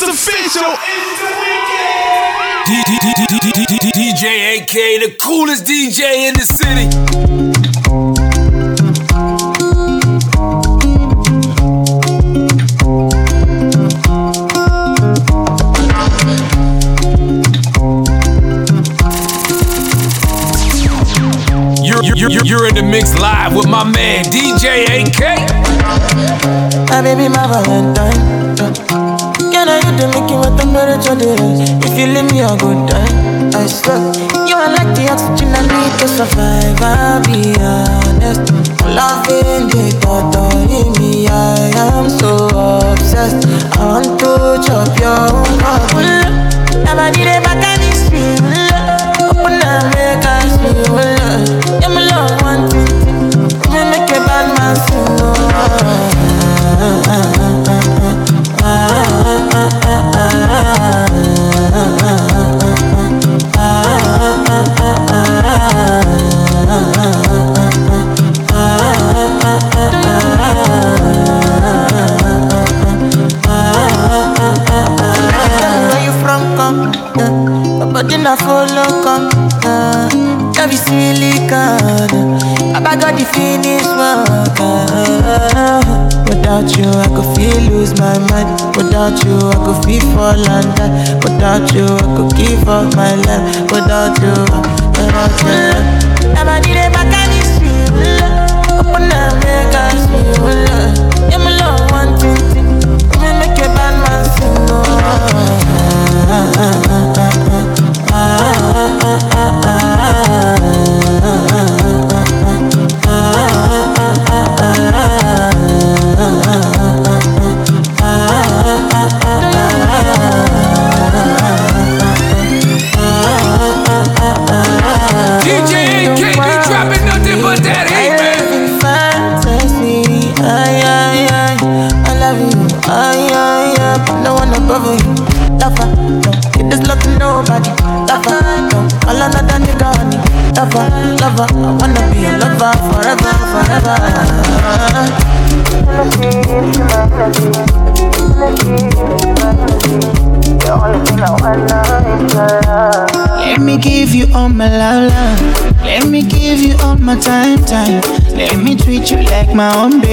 It's official. DJ AK, the coolest DJ in the city. You're, you're, you're, you're in the mix live with my man DJ AK. My baby, my Valentine. Can I hit the make you what temperature is? If you leave me a good time, I swear. You are like the oxygen I need to survive. I'll be honest. Loving the thought of me, I am so obsessed. I want to chop your heart. Never did it back and it's real. Open up, make us feel. Yeah, my love, one thing. Me make a bad man sing. Where But then I got the finish work. yeah. Without you, I could feel lose my mind. Without you, I could feel fall and die. Without you, I could give up my life. Without you, without you.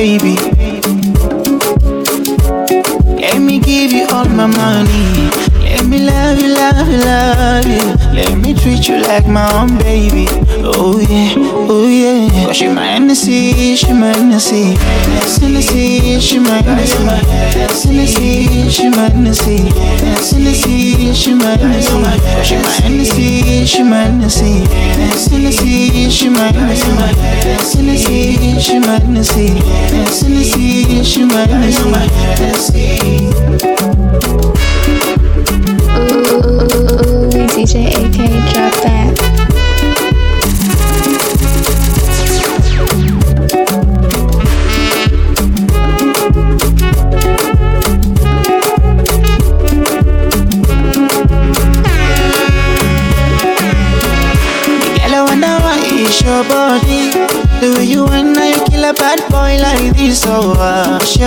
Baby. Let me give you all my money. Let me love you, love you, love you. Let me treat you like my own baby. Oh yeah, oh yeah. Cause she my Hennessy, she my Hennessy. Hennessy, she my Hennessy. Hennessy, she my Hennessy. She my Hennessy. She my Hennessy, she my Hennessy. Hennessy, she my Hennessy. Hennessy, she my Hennessy. Hennessy, she my Hennessy. Ooh, DJ AK, drop that.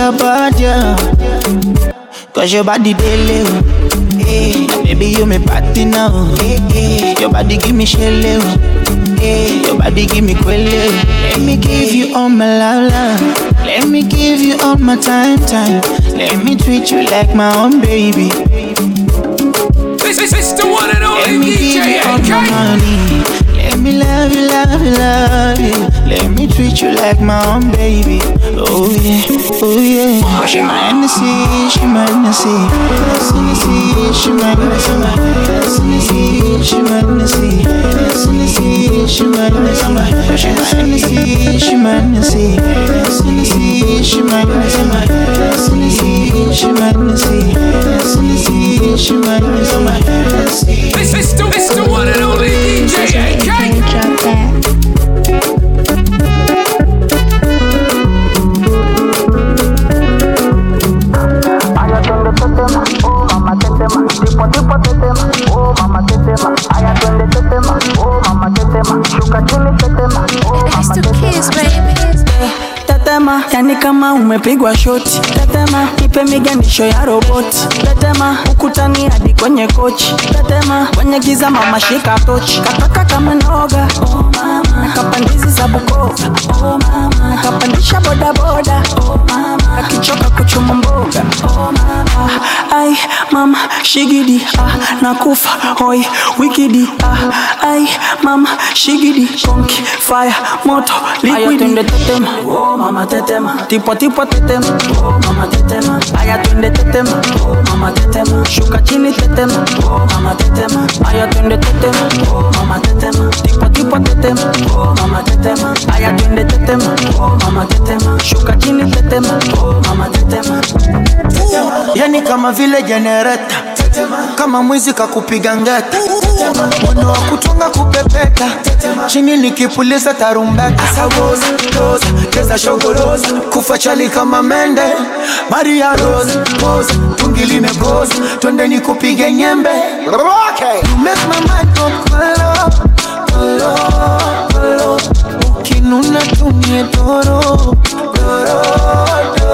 Your body, yeah. Cause your body daily. Hey, eh, baby, you me party now. Hey, hey. Your body give me shell. Hey, your body give me quelle. Let me give you all my love, love. Let me give you all my time, time. Let me treat you like my own baby. This is the one and only Let me give you all my money. Let me love you, love you, love you. Let me treat you like my own baby. Oh yeah, oh yeah. Oh, she my Hennessy, she my Hennessy. Hennessy, she my Hennessy. Hennessy, she my Hennessy. Hennessy, she my Hennessy. Oh, she my Hennessy, she my Hennessy. Hennessy, she my Hennessy. Hennessy, she my Hennessy. Hennessy, she my Hennessy. This is the, it's the one and only DJ AK. AK, drop that. Yani kama umepigwa shoti. Tetema ipe miganisho ya roboti tetema ukutani hadi kwenye kochi. Tetema kwenye giza mama shika tochi. Kataka kama noga. Oh mama. Kapandizi za bukova oh mama. Kapandisha bodaboda. Oh mama akichoka kuchuma mboga. Oh mama. Ai mama shigidi. Ah nakufa. Hoi wikidi. Ah ai mama shigidi. Konki fire moto liquidi. Twende tetema. Oh mama tetema. Tipo tipo tetema. Oh mama tetema. Aya twende tetema. Oh mama tetema. Shuka chini tetema. Oh mama tetema. Aya twende tetema. Oh mama tetema. Tipo tipo tetema. Oh mama tetema. Aya twende tetema. Oh mama tetema. Shuka chini tetema. oh mama tetema yani kama vile jenereta kama mwizi kakupiga ngeta mwendo wa kutunga kupepeta chini nikipuliza tarumbeta. Cheza shogoroza. Kufa chali kama mende maria rose pose tungi limegoza. Twende nikupige nyembe. You make my mind go kolo, kolo, kolo. ukinuna tumie doro doro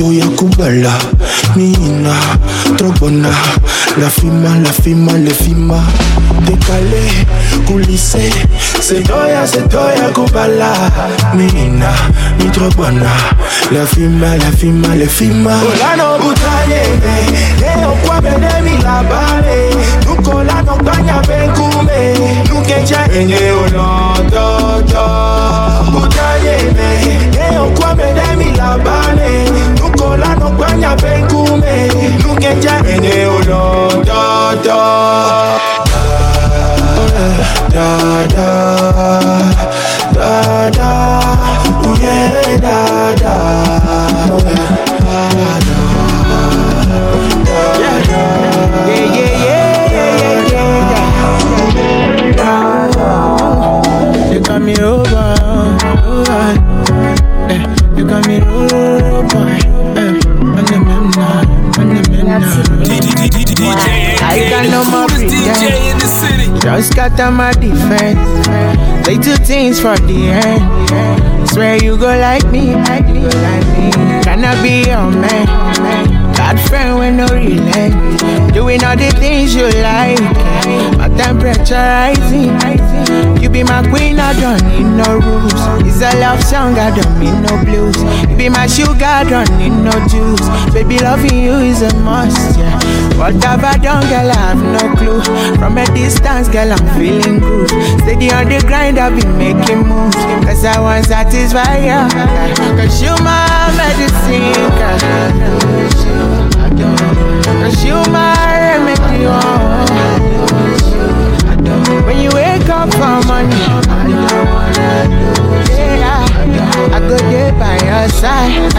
tuya, tuya, kubala Mina, trobona La fima, la fima, le fima. Décalé, coulissé Se toya, se toya, kubala. Mina, mi trobona La fima, la fima, le fima. Olano butaye, leo kwa bedemi la bale. Nuko lano kanya benkume Nukecha enye olondodo lano kanya benkume Nukecha enye olondodo oh, Da. Da da da Oh yeah da da Just on my defense. They do things for the end. Swear you go like me, like me, like me. Can be your man? Bad friend with no relent. Doing all the things you like. My temperature rising. You be my queen, I don't need no rules. It's a love song, I don't need no blues. You be my sugar, I don't need no juice. Baby, loving you is a must, yeah. What have I done, girl? I have no clue. From a distance, girl, I'm feeling good. Steady on the grind, I've been making moves. Cause I want satisfy you. Cause you my medicine, girl. Cause you my remedy, oh. When you wake up for money, yeah, I go there by your side.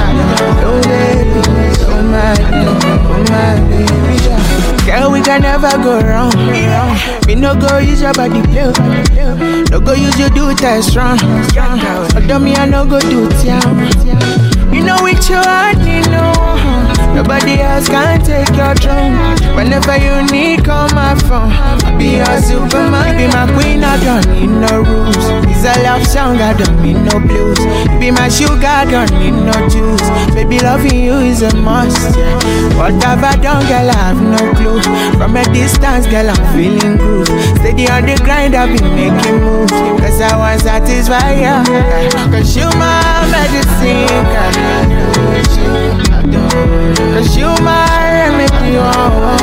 Oh baby, oh my, oh my baby. Girl, we can never go wrong. Me no go use your body play. No go use your do test strong. Although me I no go do it You know with your heart, you know. Nobody else can take your throne. Whenever you need, call my phone. I'll be your superman, be my queen. I don't need no rules. It's a love song, I don't need no blues. Be my sugar, I don't need no juice. Baby, loving you is a must. Yeah. What have I done, girl? I have no clue. From a distance, girl, I'm feeling good. Steady on the grind, I've been making moves. Cause I want satisfy you. Cause you my medicine, girl. Cause you my remedy, oh.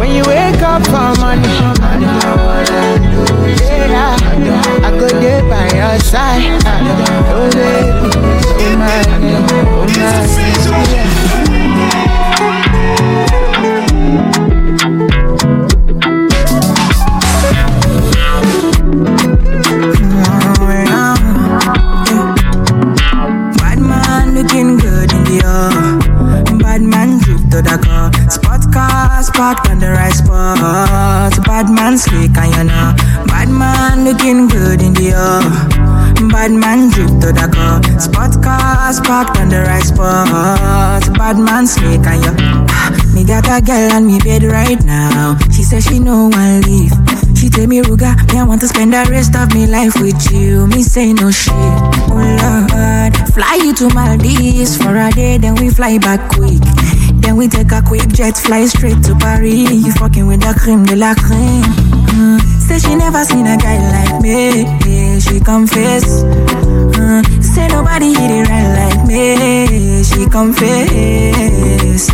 When you wake up for money, yeah, I go there by your side. Oh, baby, oh my, oh my, yeah. Man slick and you know. Bad man looking good in the air. Bad man drip to the car. Spot car, spot on the right spot. Bad man slick and you. Me got a girl on me bed right now. She says she no one leave. She tell me, Ruga, me I want to spend the rest of me life with you. Me say no shit. Oh Lord, fly you to Maldives for a day, then we fly back quick. Then we take a quick jet, fly straight to Paris. You fucking with the creme de la creme. Mm. Say she never seen a guy like me. Yeah, she confess. Mm. Say nobody hit it right like me. She confess.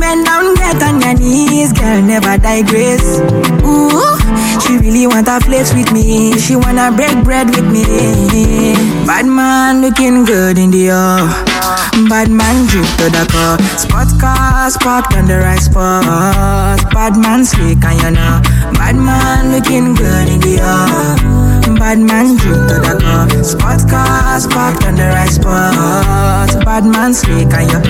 Bend down, get on your knees, girl, never digress. Ooh, she really want a flex with me. She wanna break bread with me. Bad man looking good in the air. Bad man drip to the car. Spot car, spot on the right spot. Bad man slick and you know. Bad man looking good in the air. Bad man drip to the car. Spot car, spot on the right spot. Bad man slick and you.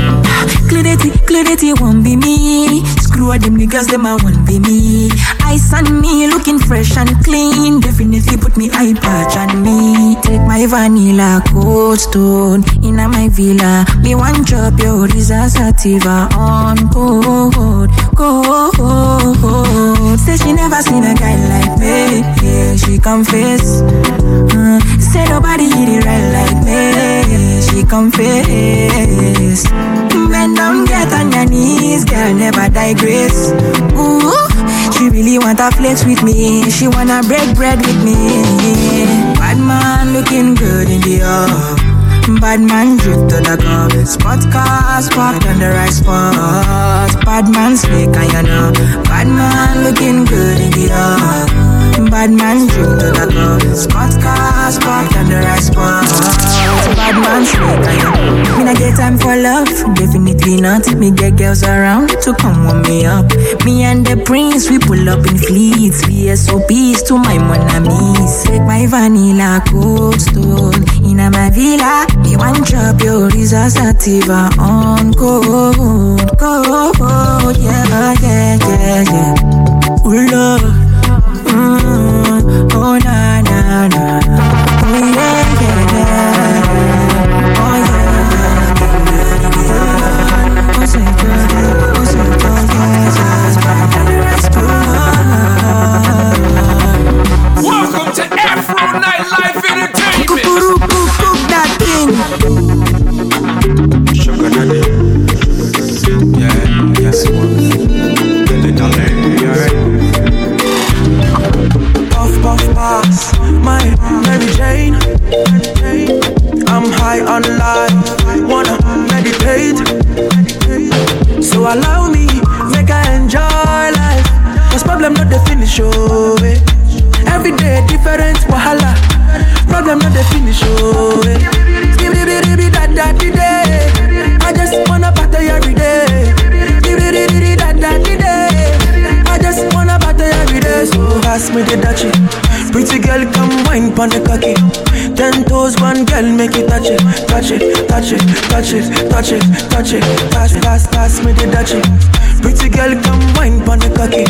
Clarity, won't be me. Screw them niggas, them I won't be me. Ice on me, looking fresh and clean. Definitely put me eye patch on me. Take my vanilla cold stone in my villa. Me one drop your Sativa on code, code. Say she never seen a guy like me. Yeah, she confess. Uh, say nobody hit it right like me. She confess. Bend down, get on your knees, girl, never digress. Ooh, she really want a flex with me. She wanna break bread with me. Bad man looking good in the air. Bad man drip to the car. Spot car, spot on the right spot. Bad man slick and you know. Bad man looking good in the air. Bad man drip to the car. Definitely not. Me get girls around to come warm me up. Me and the prince, we pull up in fleets. VSOPs to my monamis. Take my vanilla cold stone in my villa. Me one drop your Sativa on code, code, yeah, yeah, yeah, yeah. Ooh, Lord. Touch it, touch it, touch it, pass, pass, pass me the touch it. Pretty girl, come wine pon the cocky.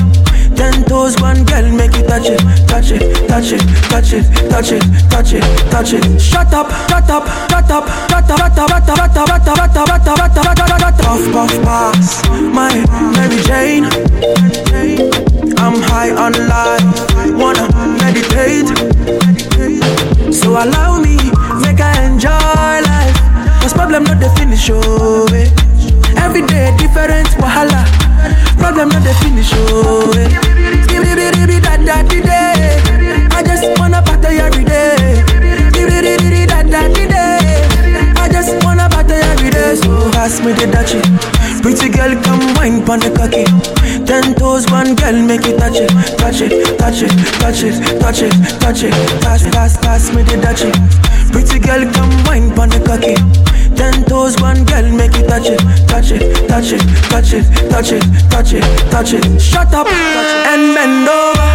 Ten toes, one girl, make you touch it, touch it, touch it, touch it, touch it, touch it, touch it. Shut up, shut up, shut up, shut up, shut up, shut up, shut up, shut up, shut up, shut up, shut up. Puff, puff, pass, my Mary Jane. I'm high on life, wanna meditate. So allow me, problem not the finish, oh eh. Every day different wahala. Problem not the finish, oh eh. I just wanna party every day. I just wanna party every day. So pass me the dutchie. Pretty girl, come wine pon the cocky. Ten toes, one girl, make you touch it, touch it, touch it, touch it, touch it, touch it. Pass, pass, pass me the dutchie. Pretty girl, come wine pon the cocky. Ten toes, one girl, make you touch it, touch it, touch it, touch it, touch it, touch it, touch it. Shut up and bend over.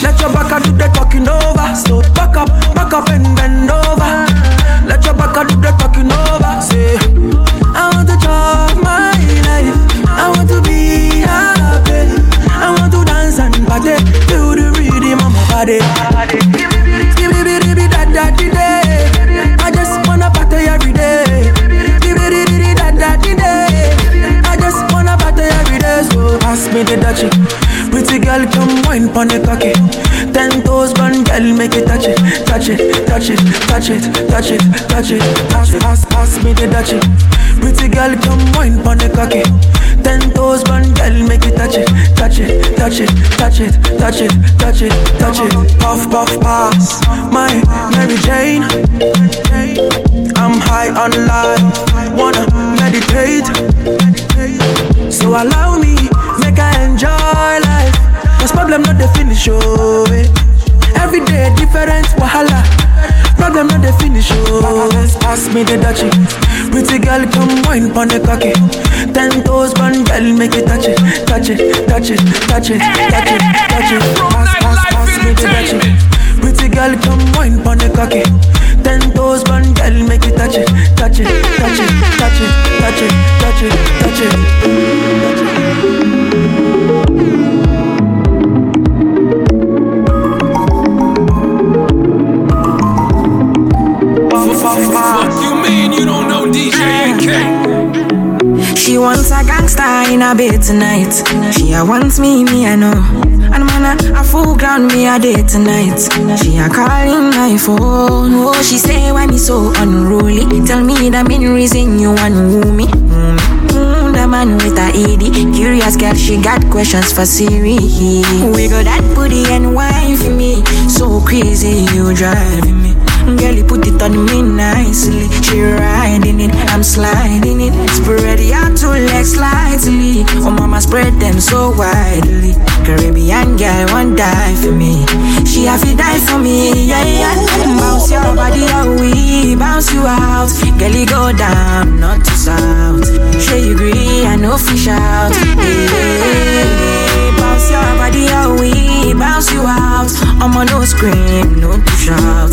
Let your back do the talking over. So back up, back up and bend over. Let your back do the talking over. Say, I want to talk my life. I want to be happy. I want to dance and party to the rhythm of my body. Me the dutchie. Pretty girl, come wine pon the cocky. Ten toes, one girl, make it touch it, touch it, touch it, touch it, touch it, touch it. Pass, pass, pass me the dutchie. Pretty girl, come wine pon the cocky. Ten toes, one girl, make it touch it, touch it, touch it, touch it, touch it, touch it, touch it. Puff, puff, pass. My Mary Jane. I'm high on life, wanna meditate. So allow me, I enjoy life. Cause problem not the finish, oh eh. Every day different wahala. Problem not the finish, oh pass me the dutchie. Pretty girl, come wine pon the cocky. Ten toes, one girl, make it touch it, touch it, touch it, touch it, touch it, touch it. Pass, pass, pass me the dutchie. Pretty girl, come wine pon the cocky. Ten toes, one girl, make it touch it, touch it, touch it, touch it, touch it, touch it, touch it. Touch it. She wants a gangster in a bed tonight. She a wants me, me I know. And man, a, a full ground me a day tonight. She a calling my phone. Oh, she say why me so unruly. Tell me the main reason you want woo me. Mm, man with a ED. Curious girl, she got questions for Siri. Wiggle that booty and wine for me. So crazy, you driving me. Girl, you put it on me nicely. She riding it, I'm sliding it. Spread your two legs slightly. Oh, mama, spread them so widely. Caribbean girl, won't die for me. She have to die for me, yeah, yeah. Bounce your body out, we bounce you out. Girl, you go down, not to south. Sure you agree, I know fish out. Yeah. Bounce your body out, we bounce you out. I'm on no scream, no to shout.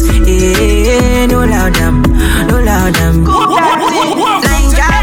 No loud them.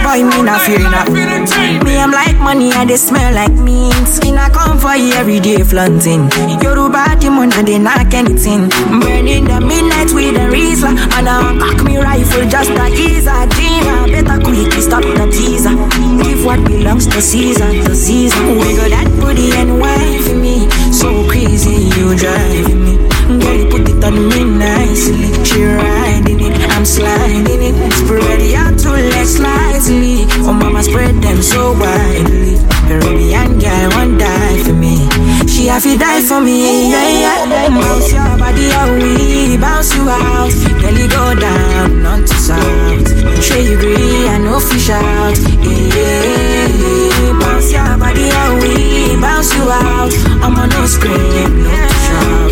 Boy, me not fear not. Me, I'm like money and they smell like mint. Skin I come for you every day flaunting. Yoruba demon and they knock anything. Burning the midnight with a Rizla. And I cock me rifle just a Gina. Better quickly stop the teaser. Give what belongs to Caesar, to Caesar. Wiggle that booty and wine me. So crazy, you driving me. Girl, you put it on me nicely. She riding it, I'm sliding it. Spread your two legs slightly. Oh, mama, spread them so widely. Caribbean girl, won't die for me. She have to die for me, yeah, yeah. Bounce your body out, we bounce you out. Girl, you go down, not to south. Sure you agree, I know fish out. Yeah, yeah. bounce your body out, we bounce you out. I'm on no scream, no to shout.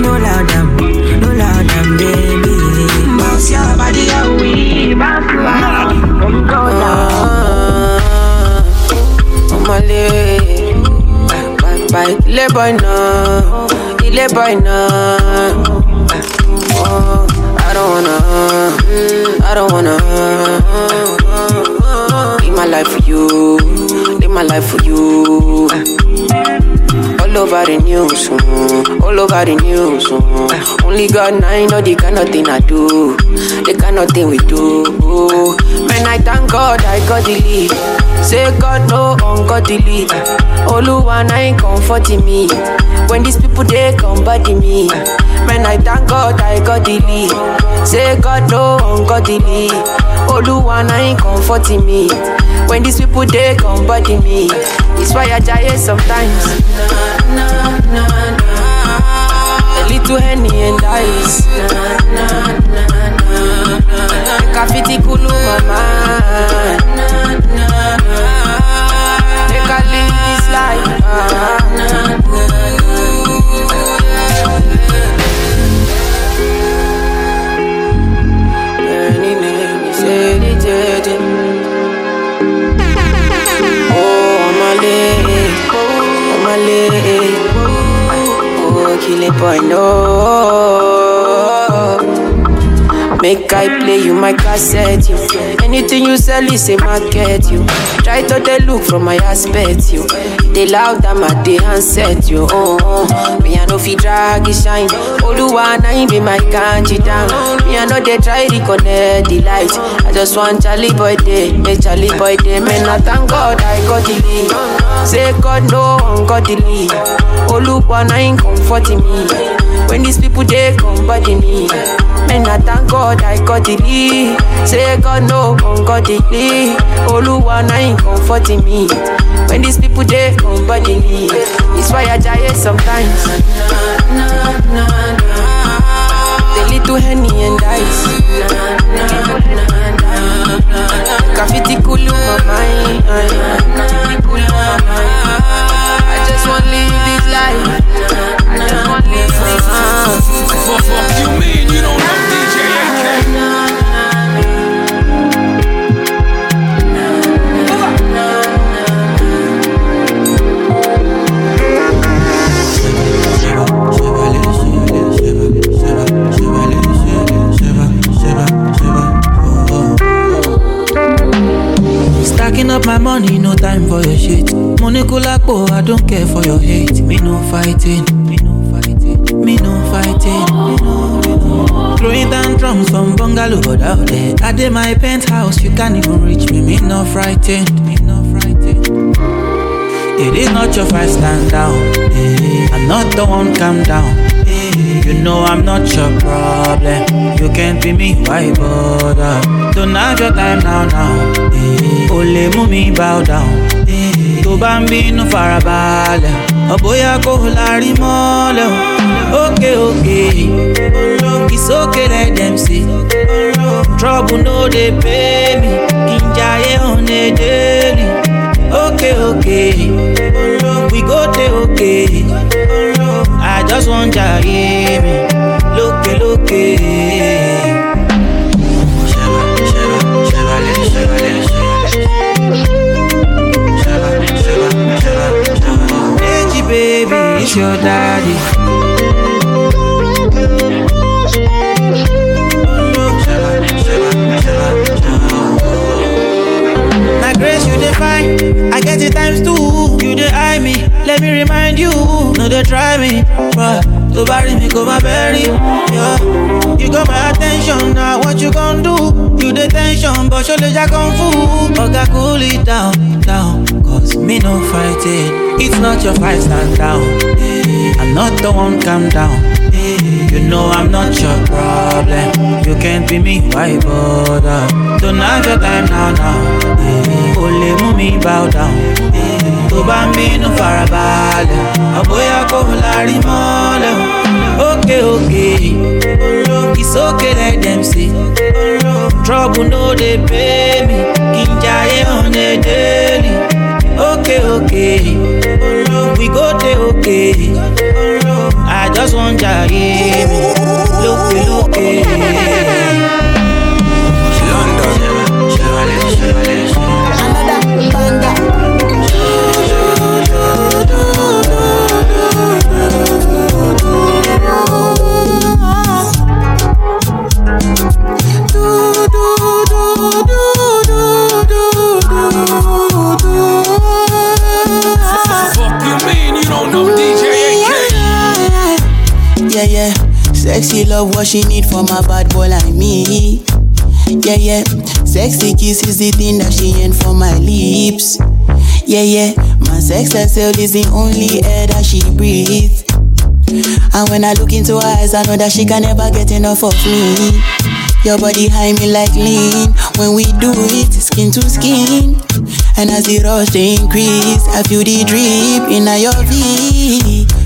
No loud them, no loud them, baby. Bounce your body we bounce. Girl, you go down. Ah, Omale, bye bye, ilé boy náà, ilé boy náà. Oh, I don't wanna mm, I don't wanna live my life for you, live my life for you. All over the news, mm, all over the news. mm. Only God I know the kind of thing I do, the kind of thing we do. Man, I thank God I got the lead. Say God no ungodly. Oluwa na ain't comforting me. When these people they come body me. Man, I thank God I got the. Say God no ungodly. Oluwa na ain't comforting me. When these people they come body me. It's why I die sometimes. Na, na, na, na. A little henny and ice. Make a fitty cool my mind. Make a this life. Oh, lady. Oh, kill it, boy, no. Make I play you my cassette, you. Anything you sell is a market, you. Try to they look from my aspect, you. They loud them at the handset, you. Oh, oh. Me I know fi drag it shine. Oluwa na be my kanji down. Me I know they try reconnect the light. I just want Charlie boy day, make Charlie boy day. Man, I thank God I got the lead. Say God no I got the lead. na him comforting me. When these people they come body me. Man, I thank God I got lead. Say God no ungodly. Oluwa na comforting me. When these people they come body me. It's why I die sometimes. The little henny and ice. Graffiti cool my mind. I just want live this life. You mean you don't know DJ AK? Stacking up my money, no time for your shit. Money kulapo, oh, I don't care for your hate. Me no fighting, me no fighting, me. Me. Throwing down drums from bungalow out there. I did my penthouse, you can't even reach me. Me no frightened, me no frightened. It is not your fight, stand down. eh. I'm not the one, calm down. eh. You know I'm not your problem. You can't be me, why bother? Don't have your time now, now. eh. Ole mú mi bow down. Tó bá ń ọ̀bọ̀yà kò lárí mọ́lẹ̀. o. Òkè òkè, it's okay let them say. Trouble no dey pay me, kí n jayé on a daily. Okay, okay. We go there, okay. I just want to hear me. Look, it's your daddy. My grace you define, I get it times two. You dey eye me, let me remind you. No dey try me, but to bury me go my bury. Yeah, you got my attention now. What you gon' do? You dey tension, but jack on fool. Oga cool it down, down. Cause me no fighting. It's not your fight, stand down. I'm not the one, calm down. You know I'm not your problem. You can't be me, why bother? Don't have your time now, now. Eh, Ole mú bow down. Tó bá ń bínú farabalẹ̀, àbóyá kò lárí mọ́lẹ̀. o. Òkè òkè, it's okay let them say. Trouble no dey pay me, kí n jayé on a daily. Òkè òkè, we go dey okay. I just want jayé mi, lókè lókè. Do, do, what she need from a bad boy like me. Yeah, yeah. Sexy kiss is the thing that she ain't for my lips. Yeah, yeah. My sex herself is the only air that she breathes. And when I look into her eyes, I know that she can never get enough of me. Your body high me like lean. When we do it, skin to skin. And as the rush increase, I feel the drip in your V.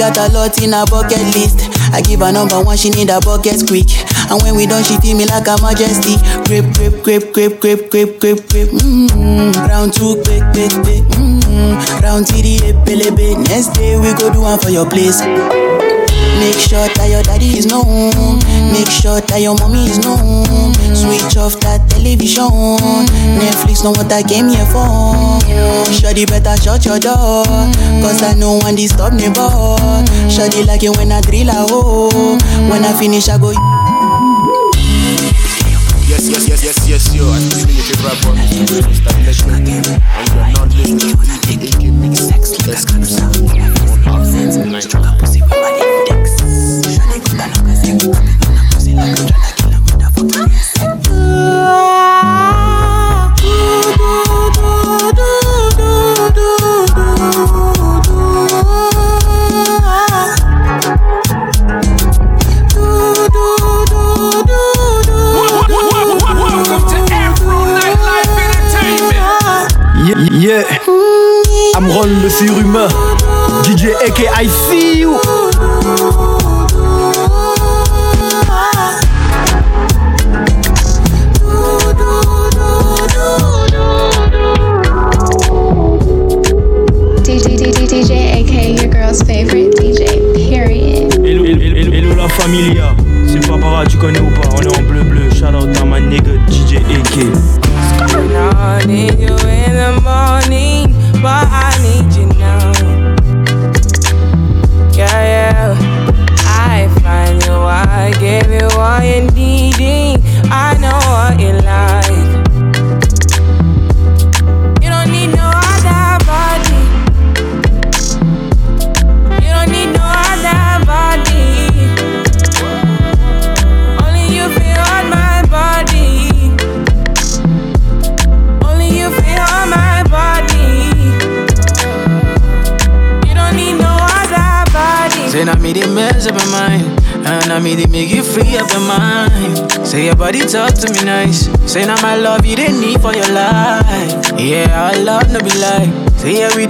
got a lot in her bucket list. I give her number one, she need a bucket quick. And when we done, she feel me like a majesty. Grip, grip, grip, grip, grip, grip, grip, grip. Mmm, round two, quick, quick, quick. Mmm, round three, pelebe. Next day we go do one for your place. Make sure that your daddy is known. Make sure that your mommy is known. Switch off that television. Netflix know what I came here for. Shawty better shut your door. Cause I know one disturb me but Shawty like it when I drill a hole. Oh. When I finish I go Yes, yes, yes, yes, yes, yo. I'm to your favorite boy, Mr. Radio Star Nation. And you're not listening to DJ Mix exclusive on Afro Welcome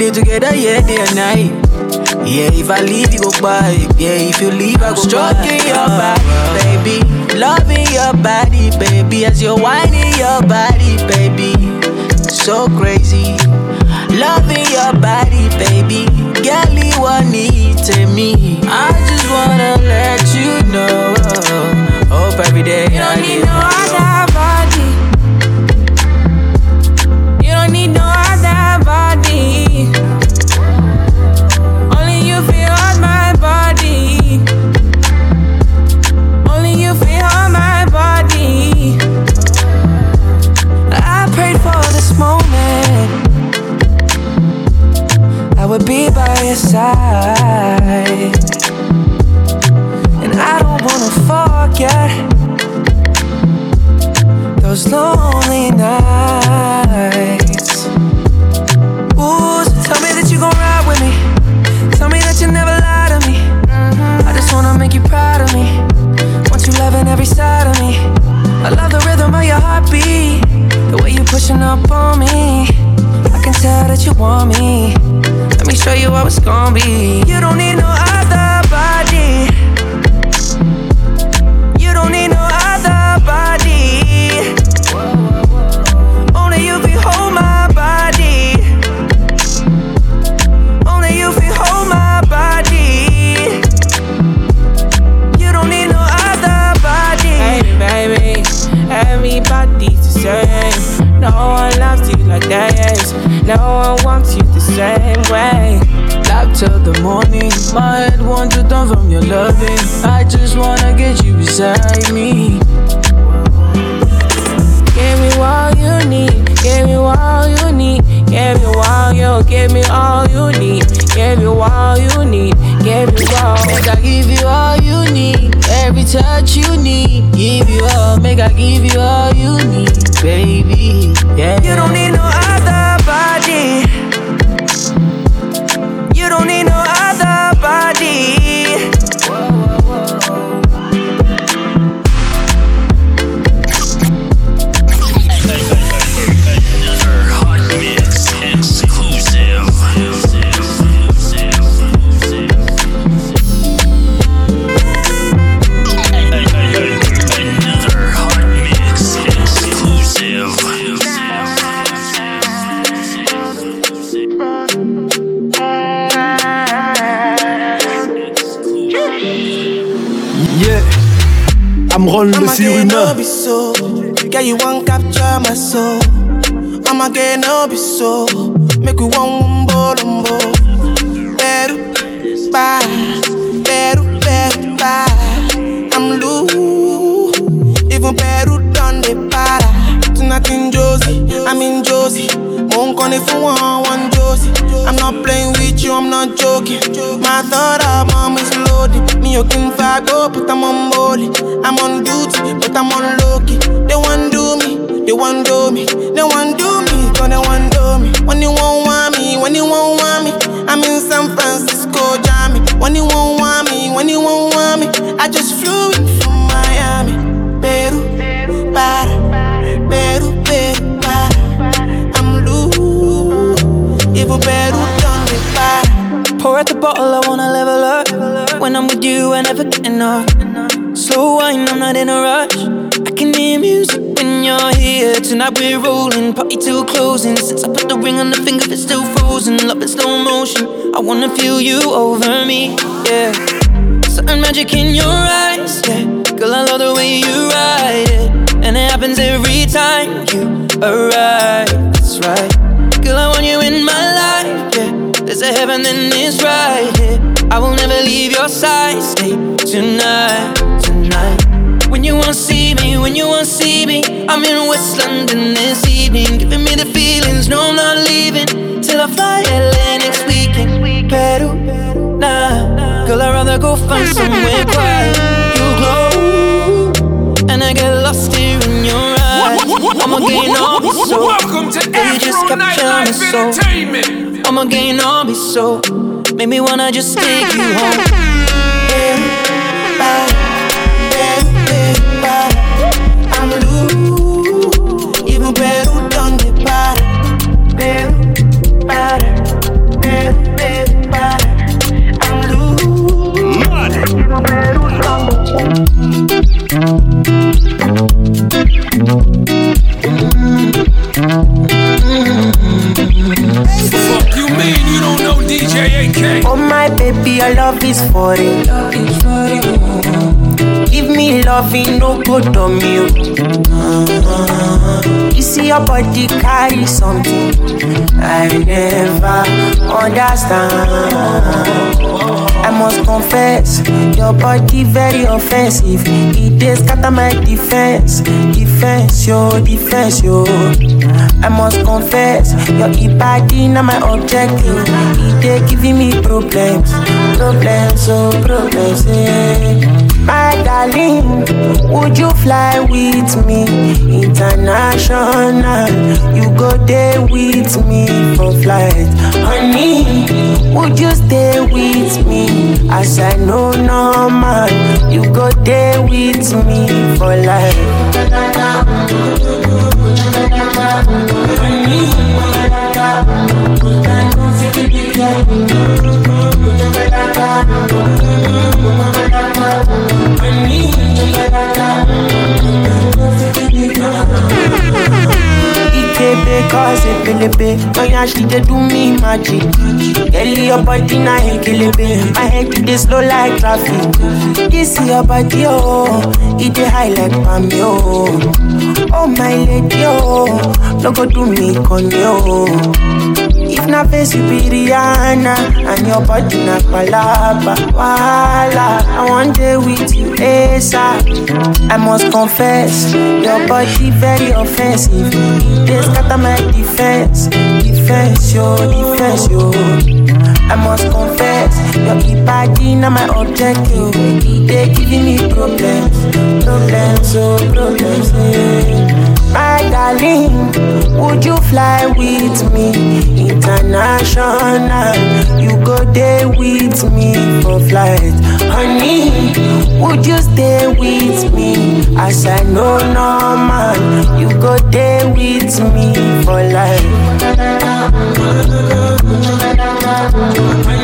Yeah together yeah day and night. Yeah, if I leave you go by Yeah, if you leave I go Stroking your body, baby. Loving your body, baby. As you're whining your body, baby. So crazy. Loving your body, baby. Girl, you want to me. I just wanna let you know. Hope every day You I don't need no other would be by your side. And I don't wanna forget those lonely nights. Ooh, so tell me that you gon' ride with me. Tell me that you never lie to me. I just wanna make you proud of me. Want you loving every side of me. I love the rhythm of your heartbeat. The way you pushing up on me. I can tell that you want me. Me show you how it's gonna be. You don't need no other No one loves you like this. No one wants you the same way. Love till the morning. My head wants to turn from your loving. I just wanna get you beside me. Give me all you need. Give me all you need. Give me all you. Give me all you need. Give me all you need. Give me all. Make I give you all you need. Every touch you need. Give you all. Make I give you all you need, baby. Yeah. You don't need no other body. You don't need no other body. Amron le I'ma get surhumain. no be so. Girl, you want capture my soul. I'ma get no be so. Make we one umbo lumbo. Peru, bye. Peru, Peru, bye. I'm loose. Even Peru done the para. Tonight in Josie, I'm in Josie. Won't call it for one, Josie. I'm not playing with you, I'm not joking. My thought is loaded. Me, you go, oh, but I'm on. I'm on duty, but I'm on. They want do me, they want do me, they want do me, gonna want do me. When you won't want me, when you won't want me, I'm in San Francisco, Jammy. When you won't want me, when you won't want me, I just flew in even Peru done me para. Pour out the bottle, I wanna level up. When I'm with you, I never get enough. Slow wine, I'm not in a rush. I can hear music when you're here. Tonight we're rolling, party till closing. Since I put the ring on the finger, it's still frozen. Love in slow motion. I wanna feel you over me, yeah. Certain magic in your eyes, yeah. Girl, I love the way you ride it. And it happens every time you arrive. That's right. Girl, I want you in my life, yeah. There's a heaven and it's right here. I will never leave your side. Stay tonight, tonight. When you won't see me, when you won't see me, I'm in West London this evening, giving me the feelings. No, I'm not leaving till I fly LA next weekend. Peru, nah, girl, I'd rather go find somewhere quiet. You glow, and I get lost gain all my soul. Welcome to just Afro my Nightlife soul. Entertainment. I'ma gain all my soul. Make me wanna just take you home. I'm for it. Oh. Give me loving, no good on you. You see your body carry something I never understand. I must confess, your body very offensive. It is scatter my defense, defense, yo, defense, yo. I must confess, your body not my objective. It giving me problems, problems, oh problems, eh. My darling, would you fly with me international? You go there with me for flight, honey. Would you stay with me as I know normal? You go there with me for life. Ikebe cause pelebe Oya she dey do me magic. Girl your body na ekelebe My head it dey slow like traffic. This your body oh. It dey high like palm oh. Oh my lady, oh, no go do me con yo. Oh. Na face you be Rihanna and your body na palapa, wala. I want day with you, ASAP. I must confess, your body very offensive. They scatter my defense, defense yo, defense yo. I must confess, your body na my objective. They giving me problems, problems, oh problems. Yeah. Darling, would you fly with me international? You go there with me for flight, honey. Would you stay with me as I know no man? You go there with me for If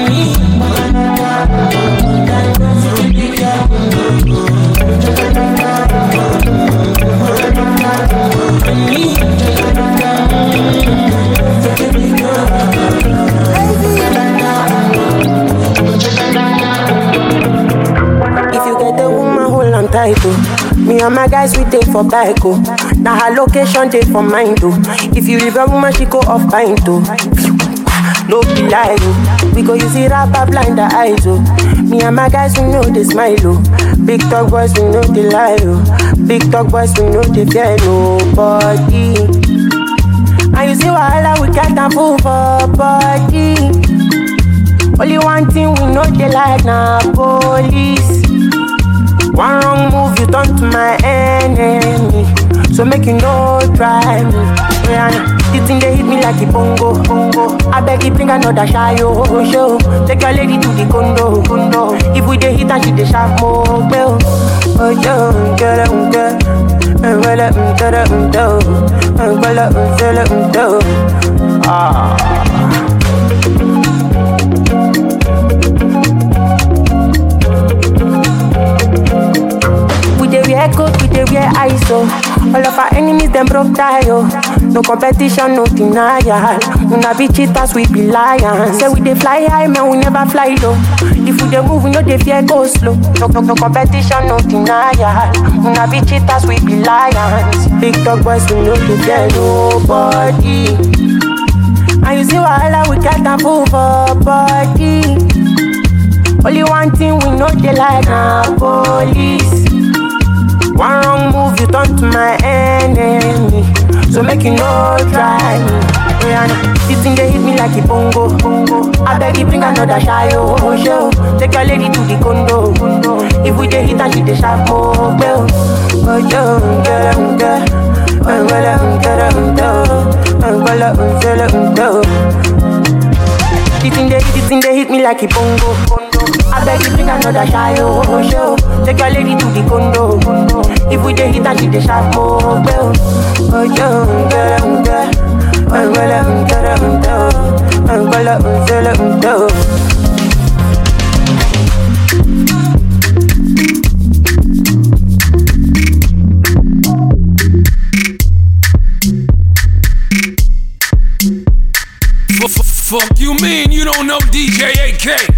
Oh. Me and my guys, we take for bike, oh. Now her location, take for mine, oh. If you leave a woman, she go off pint, oh. No be lie, oh. We go use it rapper blind the eyes, oh. Me and my guys, we know they smile, oh. Big talk boys, we know they lie, oh. Big talk boys, we know they fear nobody. And you see wahala, we can't move for body. Only one thing we know they like na police. One wrong move, you turn to my enemy. So make you no try me. Yeah, the thing they hit me like a bongo, bongo. I beg you bring another shy oh, oh, show. Take your lady to the condo, condo. If we dey hit and she dey sharp more. Oh yo, girl, girl. Well, girl, do. Well, girl, do. Ah. We dey wear coat, we dey wear ISO. All of our enemies them broke tie oh. No competition, no denial. Una be cheaters, we be lions. Say we dey fly high, man, we never fly low. If we dey move, we no dey fear go slow. No, no, no competition, no denial. Una be cheaters, we be lions. Big dog boys, we no dey fear nobody. And you see wahala, we can't move for body. Only one thing we know they like na police. One wrong move, you turn to my enemy. So make you no try me. Yeah, this thing they hit me like a bongo, bongo. I beg you bring another shy oh, show. Take your lady to the condo, condo. If we dey hit and she dey sharp more, well. Oh yo, girl, girl. Oh, girl, um, girl, um, do. They hit me like a bongo. I beg you bring another shy oh, show. Take your lady to the condo. If we dey hit and she dey sharp more. Oh yo, girl, girl. Oh, girl, girl, do. Oh, girl, um, girl, you mean you don't know DJ AK?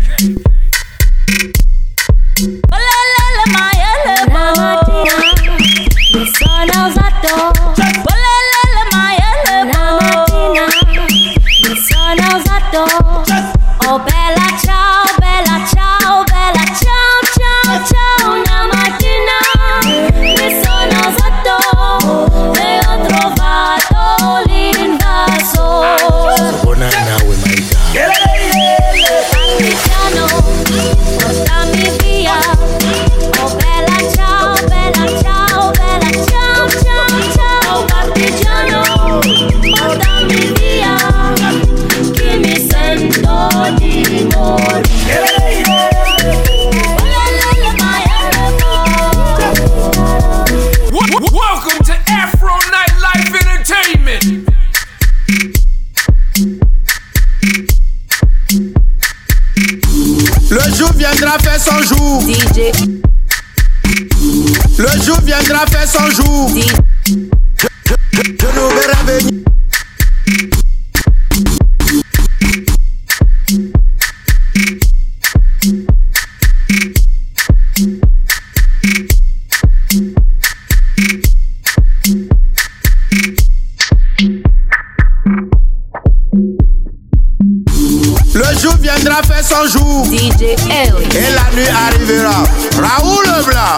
Et la nuit arrivera. Raoul Leblanc.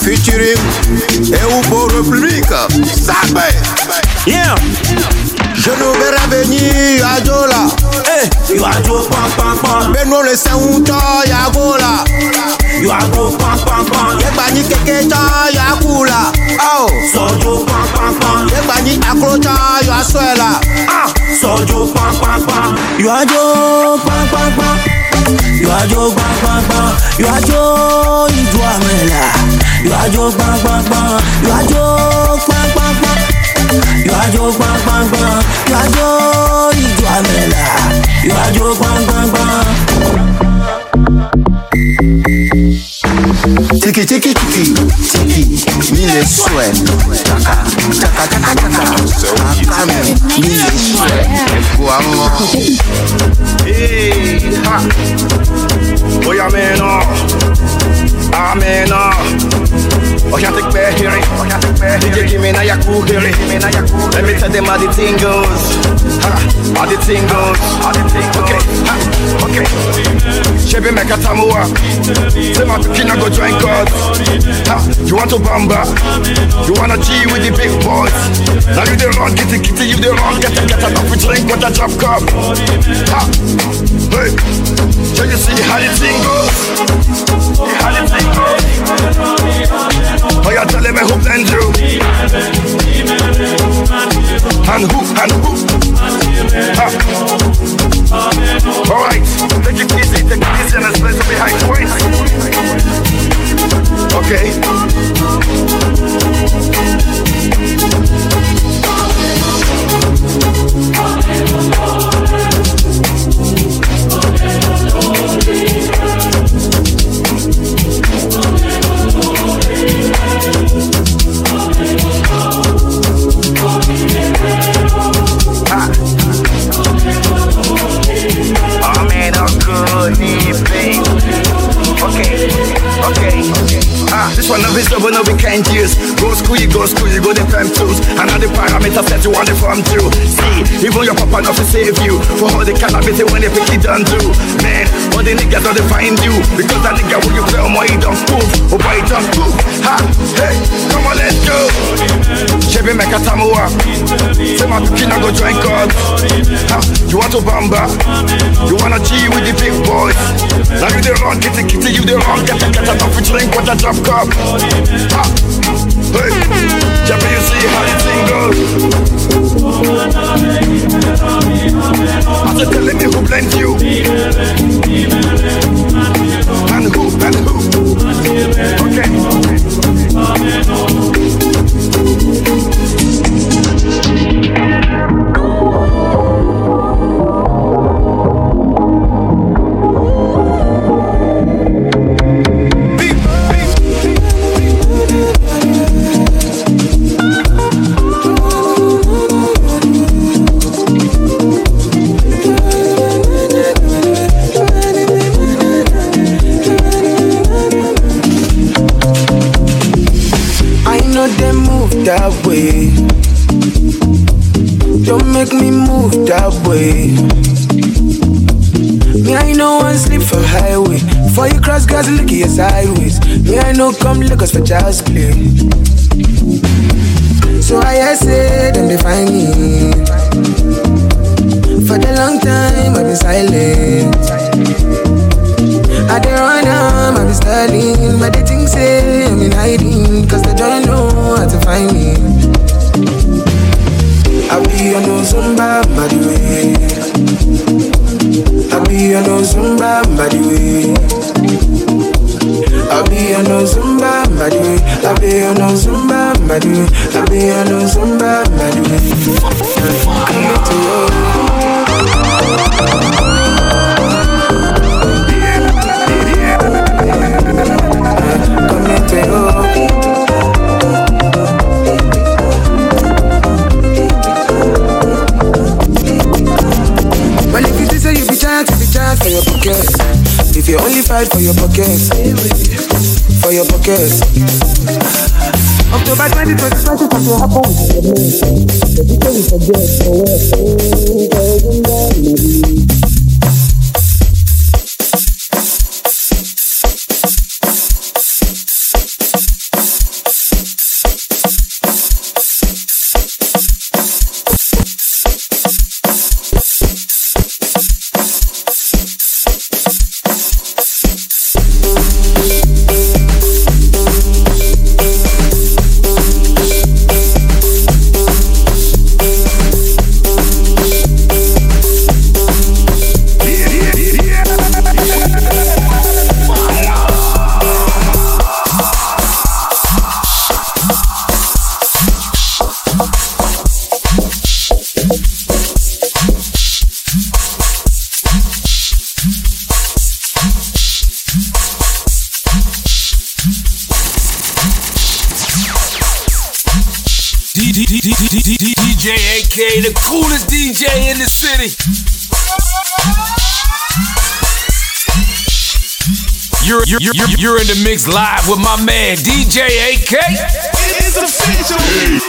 Featuring et ou pour République. Sabé. Yeah. Je nous verrai venir à Dola. Hey, you are le Saouta, ya Gola. You are go pan pan pan. Yebani keketa, ya Kula. Oh, sojo pan pan pan. Yebani akrota, ya Ah, sojo pan pan pan. You are go. You are Joe, pam, pam, pam. You are Joe, Ijo You are Joe, pam, pam, pam. You are Joe, pam, pam, pam. You are Joe, pam, pam, pam. You are Joe, Ijo You are Joe, pam, pam, pam. Chaka Akame mille souhaits Guamo Hey, ha. Boy, I'm in awe. I'm in awe. Oh, can't oh. ah, oh. oh, take back hearing. Oh, can't take back hearing. DJ, give me now your cool hearing. Let me tell them how the thing goes. Ha, how the thing goes. How the thing goes. Okay, okay. Chebe make a tamua. Say my picking, I go join God. Ha, you want to bamba? You wanna G with the big boys? Now you the wrong, the kitty, you the wrong, get a get a coffee drink with a drop cup. Ha, hey, so you see how the thing goes? How the thing goes? Oh, you tell me who blend you? And who, and who? Save you. For all the cannabis when they pick it done do. Man, all the niggas don't find you. Because that nigga when you play more, he don't move. Oh boy, don't move. Ha, hey, come on, let's go. Chevy make a tamua. Say my kid go join God. Ha, you want to bamba? You wanna G with the big boys? Now you the wrong, kitty kitty, you the wrong, get a get a coffee drink what a drop cup. Ha, hey, you see how the thing goes. I said, tell me who blends you. And who, and who. Okay, that way. Me, I know one sleep for highway. For you cross gas, look at your sideways. Me, I know come Lagos for child's play. So I say, them they find me. For the long time, I've been silent. I dey run am, I be styling But they think say I'm in hiding Cause they don't know how to find me be on no Zumba, by the way I be on no Zumba, by the way I be on no Zumba, by the way I be on no Zumba, by the way I be on no Zumba, by the way Come to you Well, for your pocket. If you only fight for your pocket, for your pocket. October 2020, something will happen with name. The people will forget You're in the mix live with my man, DJ AK. It is official.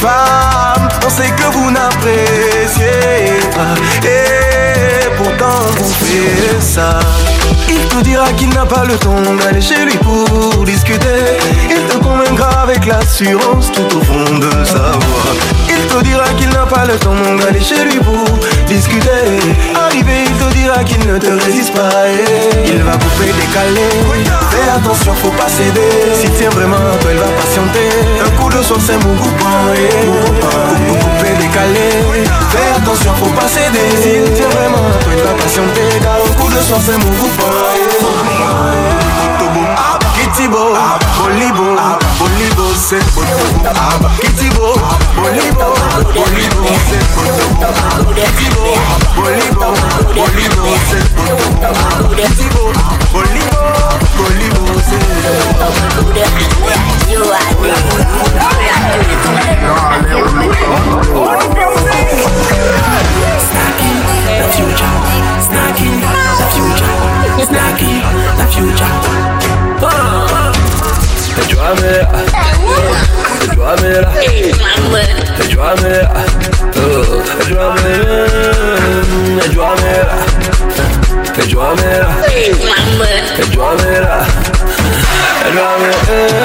Les femmes, on sait que vous n'appréciez pas. Et pourtant vous faites ça. Il te dira qu'il n'a pas le temps d'aller chez lui pour discuter. Il te convaincra avec l'assurance tout au fond de sa voix. Il te dira qu'il n'a pas le temps d'aller chez lui pour discuter. Arrivé, il te dira qu'il ne te résiste pas. Et il va couper, décaler. Fais attention, faut pas céder. S'il tient vraiment, toi, il va patienter. Un coup de soin, c'est mon coupon. Couper, décaler. Fais attention, faut pas céder. S'il tient vraiment, toi, il va patienter. Car un coup de soin, c'est mon coupon. Kitibo, Bolibo, Bolibo, c'est Botobo. Kitibo, Bolibo, Bolibo, c'est Botobo. Kitibo, Bolibo, Bolibo, c'est Botobo. Kitibo, Bolibo, Bolibo, The future, snacking, the future, snacking, the future. Pechuamera, pechuamera, oh, pechuamera, pechuamera, pechuamera, pechuamera, Bye.